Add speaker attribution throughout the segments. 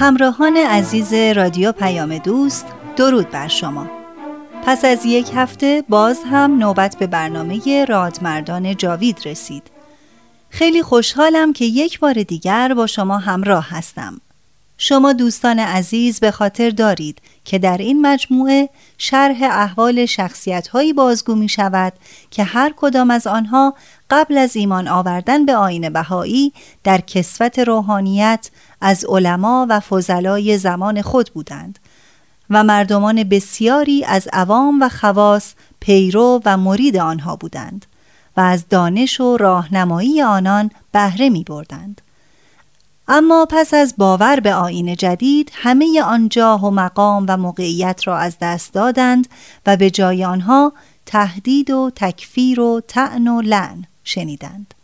Speaker 1: همراهان عزیز رادیو پیام دوست درود بر شما. پس از یک هفته باز هم نوبت به برنامه رادمردان جاوید رسید. خیلی خوشحالم که یک بار دیگر با شما همراه هستم. شما دوستان عزیز به خاطر دارید که در این مجموعه شرح احوال شخصیت هایی بازگو می شود که هر کدام از آنها قبل از ایمان آوردن به آین بهایی در کسوت روحانیت از علما و فضلای زمان خود بودند و مردمان بسیاری از عوام و خواص پیرو و مرید آنها بودند و از دانش و راهنمایی آنان بهره می بردند. اما پس از باور به آین جدید همه آن جاه و مقام و موقعیت را از دست دادند و به جای آنها تهدید و تکفیر و تعن و لعن شنیدند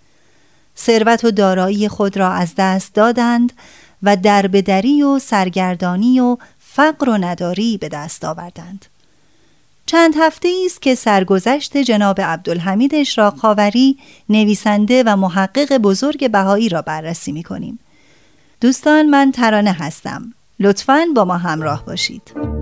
Speaker 1: ثروت و دارایی خود را از دست دادند و دربدری و سرگردانی و فقر و نداری به دست آوردند چند هفته است که سرگذشت جناب عبدالحمید اشراق خاوری نویسنده و محقق بزرگ بهایی را بررسی می کنیم. دوستان من ترانه هستم. لطفاً با ما همراه باشید.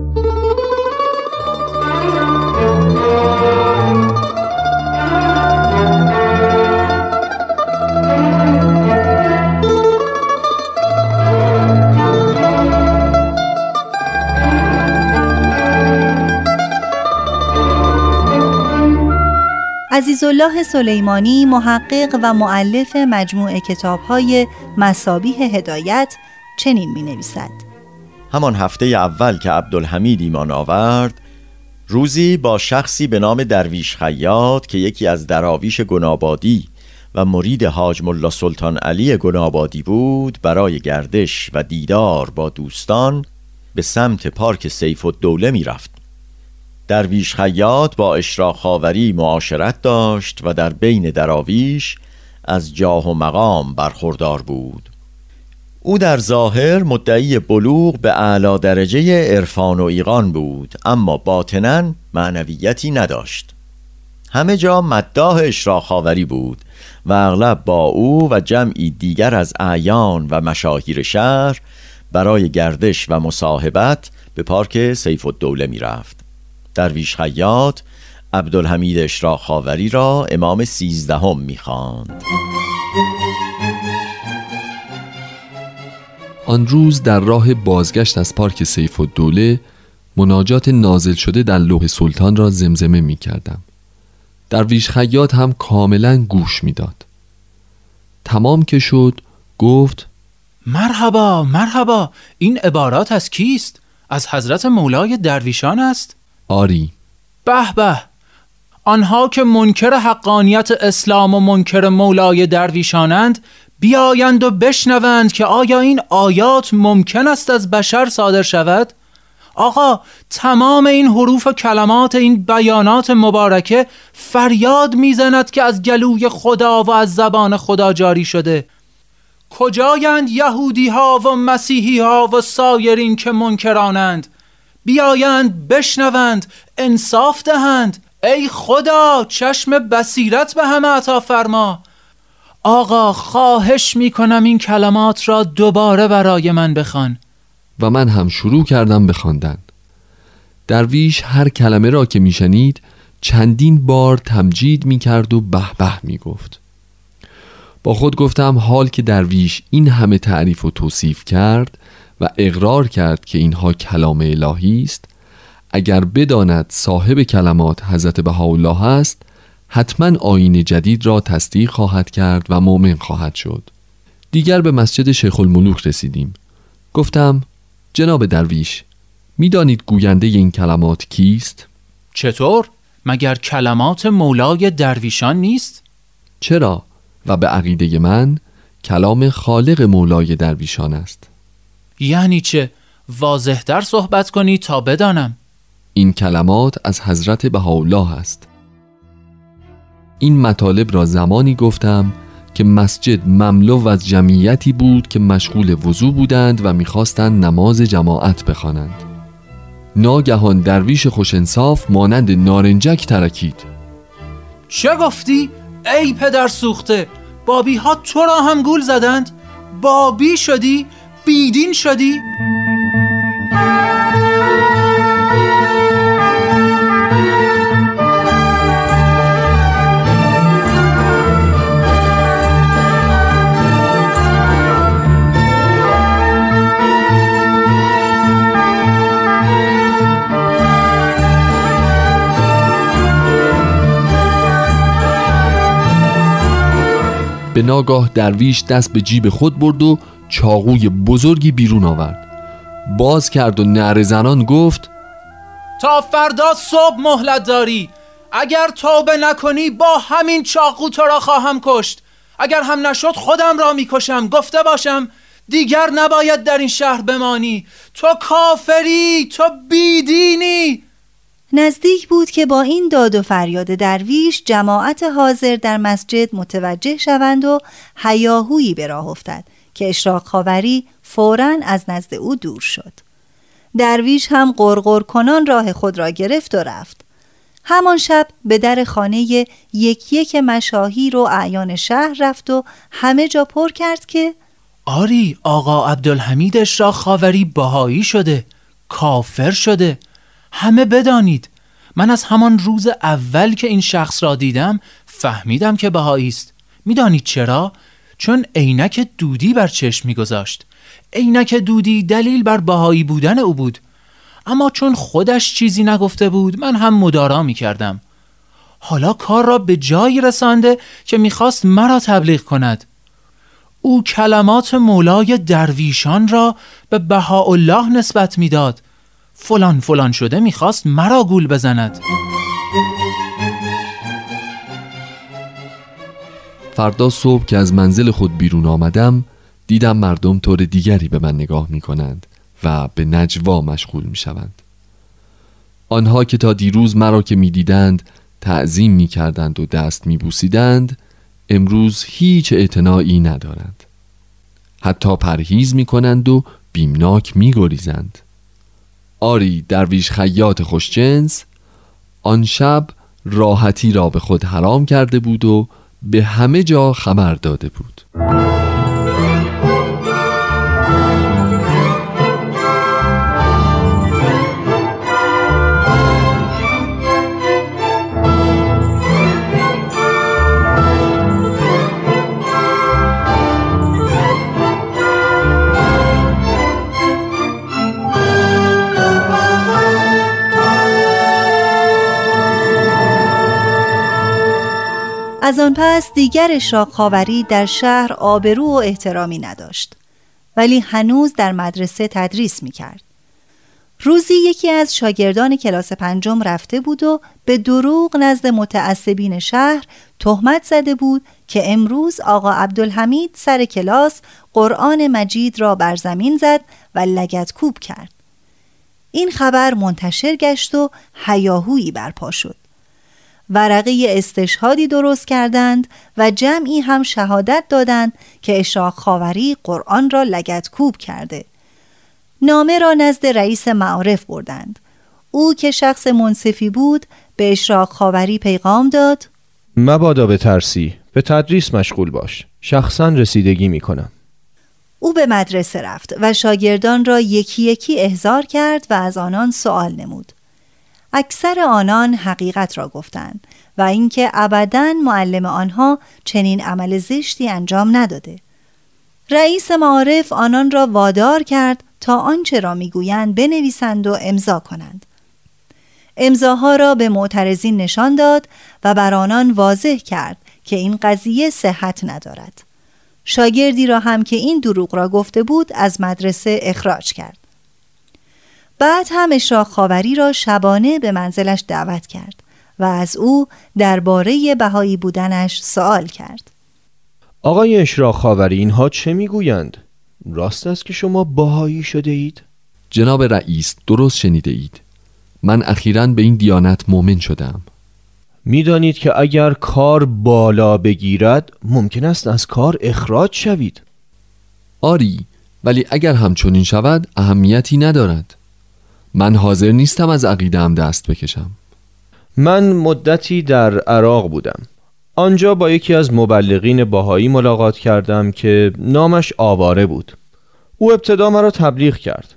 Speaker 1: عزیزالله سلیمانی محقق و معلف مجموعه کتابهای مسابیح هدایت چنین می نویسد
Speaker 2: همان هفته اول که عبدالحمید ایمان آورد روزی با شخصی به نام درویش خیاط که یکی از دراویش گنابادی و مرید حاج ملا سلطان علی گنابادی بود برای گردش و دیدار با دوستان به سمت پارک سیف و دوله می رفت درویش خیاط با اشراق خاوری معاشرت داشت و در بین دراویش از جاه و مقام برخوردار بود. او در ظاهر مدعی بلوغ به اعلی درجه عرفان و ایقان بود اما باطنا معنویتی نداشت. همه جا مداح اشراق خاوری بود و اغلب با او و جمعی دیگر از اعیان و مشاهیر شهر برای گردش و مصاحبت به پارک سیف الدوله می رفت درویش خیاط عبدالحمید اشراق خاوری را امام سیزدهم می‌خواند.
Speaker 3: آن روز در راه بازگشت از پارک سیف و دوله مناجات نازل شده در لوح سلطان را زمزمه می کردم. درویش خیاط هم کاملا گوش می‌داد. تمام که شد گفت
Speaker 4: مرحبا مرحبا این عبارات از کیست؟ از حضرت مولای درویشان است؟
Speaker 3: آری.
Speaker 4: به به. آنها که منکر حقانیت اسلام و منکر مولای درویشانند بیایند و بشنوند که آیا این آیات ممکن است از بشر صادر شود؟ آقا تمام این حروف و کلمات این بیانات مبارکه فریاد می‌زند که از گلوی خدا و از زبان خدا جاری شده. کجایند یهودی ها و مسیحی ها و سایرین که منکرانند؟ بیایند بشنوند انصاف دهند. ای خدا چشم بصیرت به همه عطا فرما. آقا خواهش می‌کنم این کلمات را دوباره برای من بخوان.
Speaker 3: و من هم شروع کردم به خواندن. درویش هر کلمه را که میشنید چندین بار تمجید می‌کرد و به به می‌گفت. با خود گفتم حال که درویش این همه تعریف و توصیف کرد و اقرار کرد که اینها کلام الهی است اگر بداند صاحب کلمات حضرت بهاءالله است حتما آین جدید را تصدیق خواهد کرد و مؤمن خواهد شد دیگر به مسجد شیخ الملوک رسیدیم گفتم جناب درویش می‌دانید گوینده این کلمات کیست؟
Speaker 4: چطور؟ مگر کلمات مولای درویشان نیست؟
Speaker 3: چرا؟ و به عقیده من کلام خالق مولای درویشان است
Speaker 4: یعنی چه؟ واضحتر صحبت کنی تا بدانم
Speaker 3: این کلمات از حضرت بهاءالله است این مطالب را زمانی گفتم که مسجد مملو از جمعیتی بود که مشغول وضو بودند و می‌خواستند نماز جماعت بخوانند. ناگهان درویش خوشنصاف مانند نارنجک ترکید
Speaker 4: چه گفتی؟ ای پدر سوخته بابی ها تو را هم گول زدند؟ بابی شدی؟ بیدین شدی؟
Speaker 3: به ناگاه درویش دست به جیب خود برد و چاقوی بزرگی بیرون آورد. باز کرد و نعر زنان گفت
Speaker 4: تا فردا صبح مهلت داری. اگر توبه نکنی با همین چاقو تو را خواهم کشت. اگر هم نشد خودم را می‌کشم گفته باشم دیگر نباید در این شهر بمانی. تو کافری تو بیدینی.
Speaker 1: نزدیک بود که با این داد و فریاد درویش جماعت حاضر در مسجد متوجه شوند و هیاهویی به راه افتد. که اشراق خاوری فورا از نزد او دور شد. درویش هم قرقر کنان راه خود را گرفت و رفت. همان شب به در خانه یک یک مشاهیر و اعیان شهر رفت و همه جا پر کرد که
Speaker 4: آری آقا عبدالحمید اشراق خاوری بهایی شده کافر شده. همه بدانید. من از همان روز اول که این شخص را دیدم فهمیدم که بهایی است. می‌دانید چرا؟ چون عینک دودی بر چشم میگذاشت. عینک دودی دلیل بر بهایی بودن او بود. اما چون خودش چیزی نگفته بود من هم مدارا می کردم حالا کار را به جایی رسانده که می‌خواست مرا تبلیغ کند. او کلمات مولای درویشان را به بهاءالله نسبت می‌داد. فلان فلان شده می‌خواست مرا گول بزند.
Speaker 3: فردا صبح که از منزل خود بیرون آمدم دیدم مردم طور دیگری به من نگاه می کنند و به نجوا مشغول می شوند. آنها که تا دیروز مرا که می دیدند تعظیم می کردند و دست می بوسیدند امروز هیچ اعتنایی ندارند. حتی پرهیز می کنند و بیمناک می گریزند. آری درویش خیاط خوشجنس آن شب راحتی را به خود حرام کرده بود و به همه جا خبر داده بود.
Speaker 1: آن پس دیگر خاوری در شهر آبرو و احترامی نداشت ولی هنوز در مدرسه تدریس می کرد. روزی یکی از شاگردان کلاس پنجم رفته بود و به دروغ نزد متعصبین شهر تهمت زده بود که امروز آقا عبدالحمید سر کلاس قرآن مجید را بر زمین زد و لگت کوب کرد. این خبر منتشر گشت و هیاهویی برپا شد. ورقه استشهادی درست کردند و جمعی هم شهادت دادند که اشراق خاوری قرآن را لگت کوب کرده. نامه را نزد رئیس معارف بردند. او که شخص منصفی بود به اشراق خاوری پیغام داد.
Speaker 5: مبادا به ترسی به تدریس مشغول باش. شخصا رسیدگی می کنم.
Speaker 1: او به مدرسه رفت و شاگردان را یکی یکی احضار کرد و از آنان سوال نمود. اکثر آنان حقیقت را گفتند و اینکه ابدا معلم آنها چنین عمل زشتی انجام نداده. رئیس معارف آنان را وادار کرد تا آنچه را می‌گویند بنویسند و امضا کنند. امضاها را به معترضین نشان داد و بر آنان واضح کرد که این قضیه صحت ندارد. شاگردی را هم که این دروغ را گفته بود از مدرسه اخراج کرد. بعد هم اشراق خاوری را شبانه به منزلش دعوت کرد و از او درباره بهایی بودنش سوال کرد.
Speaker 5: آقای اشراق خاوری اینها چه می‌گویند؟ راست است که شما باهایی شده اید؟
Speaker 3: جناب رئیس درست شنیده اید. من اخیرا به این دیانت مؤمن شدم.
Speaker 5: می‌دانید که اگر کار بالا بگیرد ممکن است از کار اخراج شوید.
Speaker 3: آری ولی اگر همچنین شود اهمیتی ندارد. من حاضر نیستم از عقیدم دست بکشم.
Speaker 5: من مدتی در عراق بودم. آنجا با یکی از مبلغین باهایی ملاقات کردم که نامش آواره بود. او ابتدا مرا تبلیغ کرد.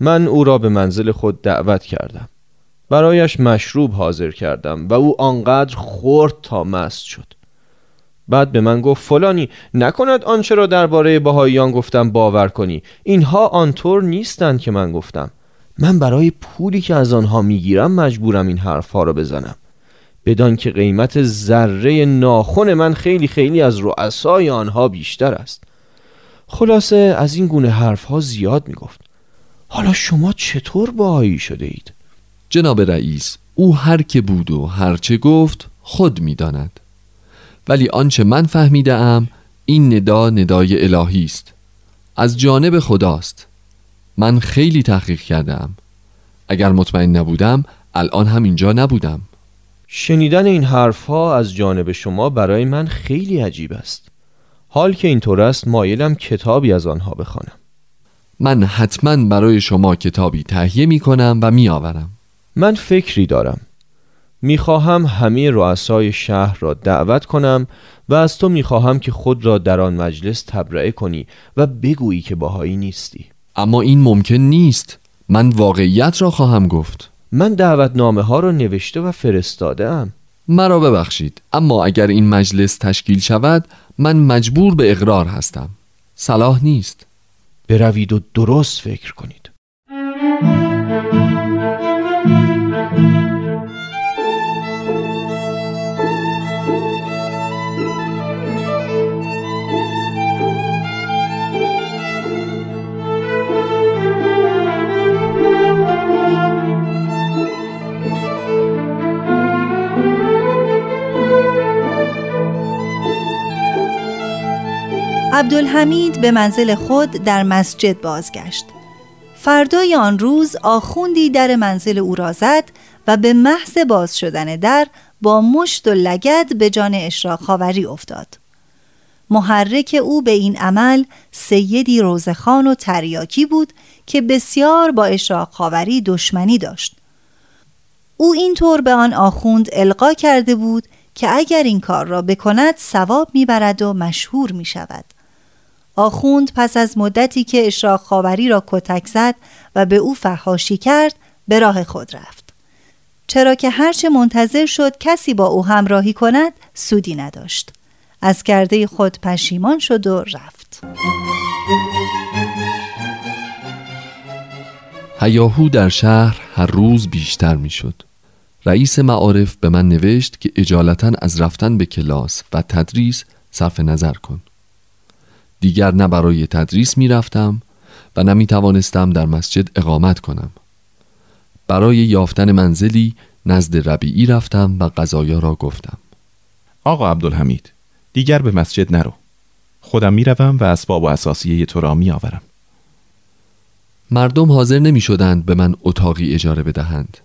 Speaker 5: من او را به منزل خود دعوت کردم. برایش مشروب حاضر کردم و او آنقدر خورد تا مست شد. بعد به من گفت فلانی نکند آنچه را درباره بهاییان گفتم باور کنی. اینها آنطور نیستند که من گفتم. من برای پولی که از آنها می‌گیرم مجبورم این حرفها را بزنم. بدان که قیمت ذره ناخن من خیلی خیلی از رؤسای آنها بیشتر است. خلاصه از این گونه حرفها زیاد می‌گفت. حالا شما چطور باهایی شده اید؟
Speaker 3: جناب رئیس او هر که بود و هر چه گفت خود می‌داند. ولی آنچه من فهمیده این ندا ندای الهی است. از جانب خداست. من خیلی تحقیق کردم اگر مطمئن نبودم الان هم اینجا نبودم.
Speaker 5: شنیدن این حرفها از جانب شما برای من خیلی عجیب است. حال که اینطور است مایلم کتابی از آنها بخوانم.
Speaker 3: من حتما برای شما کتابی تهیه می کنم و می آورم
Speaker 5: من فکری دارم. می‌خواهم همه رؤسای شهر را دعوت کنم و از تو می‌خواهم که خود را در آن مجلس تبرئه کنی و بگویی که باهایی نیستی.
Speaker 3: اما این ممکن نیست. من واقعیت را خواهم گفت.
Speaker 5: من دعوتنامه ها را نوشته و فرستاده ام
Speaker 3: مرا ببخشید اما اگر این مجلس تشکیل شود من مجبور به اقرار هستم. صلاح نیست.
Speaker 5: بروید و درست فکر کنید.
Speaker 1: عبدالحمید به منزل خود در مسجد بازگشت. فردای آن روز آخوندی در منزل او را زد و به محض باز شدن در با مشت و لگد به جان اشراق خاوری افتاد. محرک او به این عمل سیدی روزخان و تریاکی بود که بسیار با اشراق خاوری دشمنی داشت. او اینطور به آن آخوند القا کرده بود که اگر این کار را بکند ثواب می‌برد و مشهور می شود. آخوند پس از مدتی که اشراق خاوری را کتک زد و به او فحاشی کرد به راه خود رفت. چرا که هرچه منتظر شد کسی با او همراهی کند سودی نداشت. از کرده خود پشیمان شد و رفت.
Speaker 3: هیاهو در شهر هر روز بیشتر می شد رئیس معارف به من نوشت که اجالتا از رفتن به کلاس و تدریس صرف نظر کن. دیگر نه برای تدریس می رفتم و نه می توانستم در مسجد اقامت کنم. برای یافتن منزلی نزد ربیعی رفتم و قضایا را گفتم.
Speaker 6: آقا عبدالحمید دیگر به مسجد نرو. خودم می‌روم و اسباب و اساسیه تو را می آورم
Speaker 3: مردم حاضر نمی شدند به من اتاقی اجاره بدهند.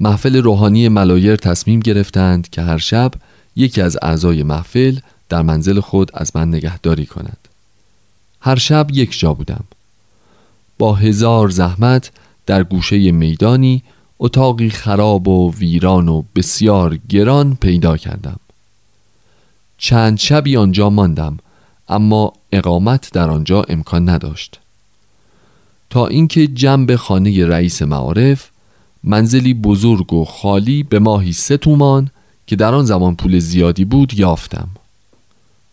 Speaker 3: محفل روحانی ملایر تصمیم گرفتند که هر شب یکی از اعضای محفل در منزل خود از من نگهداری کند. هر شب یک جا بودم. با هزار زحمت در گوشه میدانی اتاقی خراب و ویران و بسیار گران پیدا کردم. چند شبی آنجا ماندم اما اقامت در آنجا امکان نداشت. تا اینکه جنب خانه رئیس معارف منزلی بزرگ و خالی به ماهی سه تومان که در آن زمان پول زیادی بود یافتم.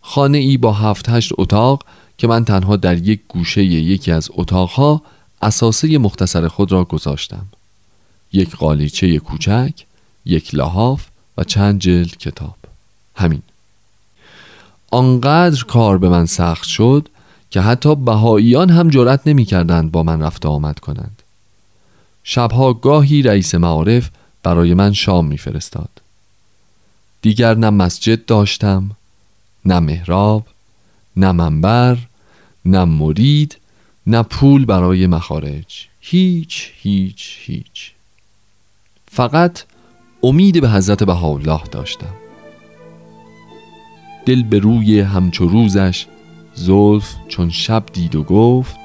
Speaker 3: خانه ای با هفت هشت اتاق که من تنها در یک گوشه یکی از اتاقها اساسه مختصر خود را گذاشتم. یک قالیچه کوچک یک لحاف و چند جلد کتاب. همین. آنقدر کار به من سخت شد که حتی بهاییان هم جرأت نمی‌کردند با من رفت آمد کنند. شبها گاهی رئیس معارف برای من شام میفرستاد. دیگر نه مسجد داشتم نه محراب نه منبر نه مرید نه پول برای مخارج. هیچ هیچ هیچ. فقط امید به حضرت بهاءالله داشتم. دل به روی همچو روزش زلف چون شب دید و گفت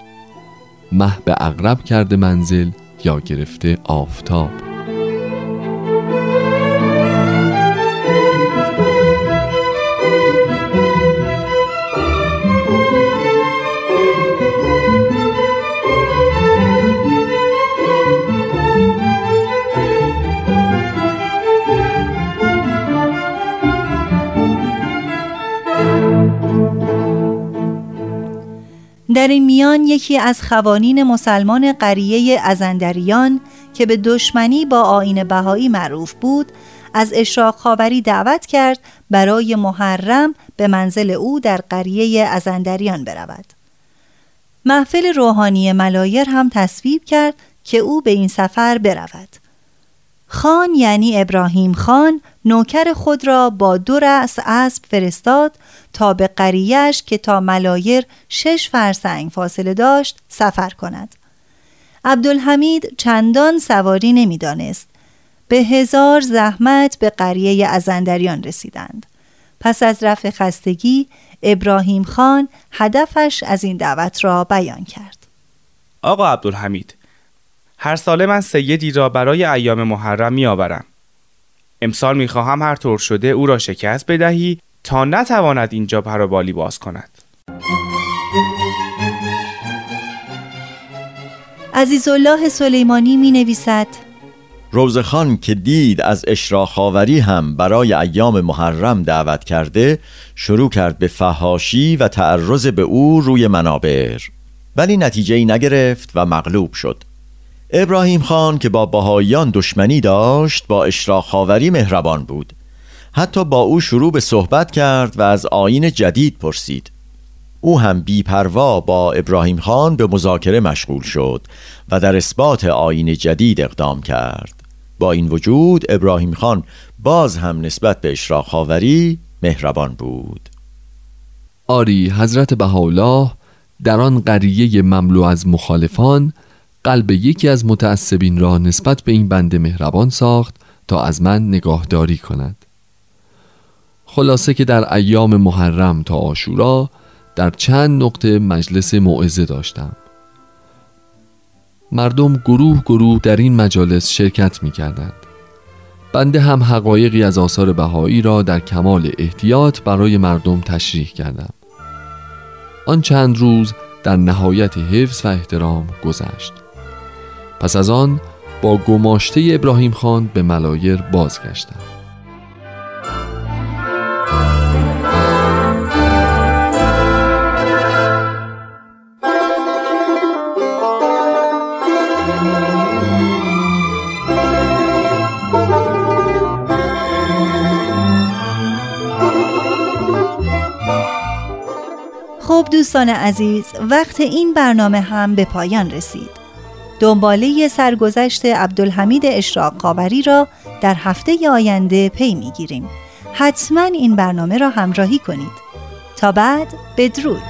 Speaker 3: مه به اقرب کرده منزل یا گرفته آفتاب.
Speaker 1: در این میان یکی از خوانین مسلمان قریه ازندریان که به دشمنی با آین بهایی معروف بود از اشراق خاوری دعوت کرد برای محرم به منزل او در قریه ازندریان برود. محفل روحانی ملایر هم تصویب کرد که او به این سفر برود. خان یعنی ابراهیم خان نوکر خود را با دو رأس اسب فرستاد تا به قریهش که تا ملایر شش فرسنگ فاصله داشت سفر کند. عبدالحمید چندان سواری نمی‌دانست. به هزار زحمت به قریه ازندریان رسیدند. پس از رفع خستگی ابراهیم خان هدفش از این دعوت را بیان کرد.
Speaker 7: آقا عبدالحمید هر ساله من سیدی را برای ایام محرم می آورم. امسال می خواهم هر طور شده او را شکست بدهی تا نتواند اینجا پروبالی باز کند.
Speaker 1: عزیزالله سلیمانی می نویسد
Speaker 2: روزخان که دید از اشراخاوری هم برای ایام محرم دعوت کرده شروع کرد به فهاشی و تعرض به او روی منابر ولی نتیجه ای نگرفت و مغلوب شد ابراهیم خان که با بهاییان دشمنی داشت با اشراخاوری مهربان بود. حتی با او شروع به صحبت کرد و از آین جدید پرسید. او هم بیپروا با ابراهیم خان به مذاکره مشغول شد و در اثبات آین جدید اقدام کرد. با این وجود ابراهیم خان باز هم نسبت به اشراخاوری مهربان بود.
Speaker 3: آری حضرت بهاءالله در آن قریه مملو از مخالفان قلب یکی از متعصبین را نسبت به این بنده مهربان ساخت تا از من نگاهداری کند. خلاصه که در ایام محرم تا آشورا در چند نقطه مجلس موعظه داشتم. مردم گروه گروه در این مجالس شرکت می کردند. بنده هم حقایقی از آثار بهایی را در کمال احتیاط برای مردم تشریح کردم. آن چند روز در نهایت حفظ و احترام گذشت. پس از آن با گماشته ابراهیم خان به ملایر بازگشتم.
Speaker 1: خب دوستان عزیز وقت این برنامه هم به پایان رسید. دنباله سرگذشت عبدالحمید اشراق قابری را در هفته آینده پی می‌گیریم. حتما این برنامه را همراهی کنید. تا بعد بدرود.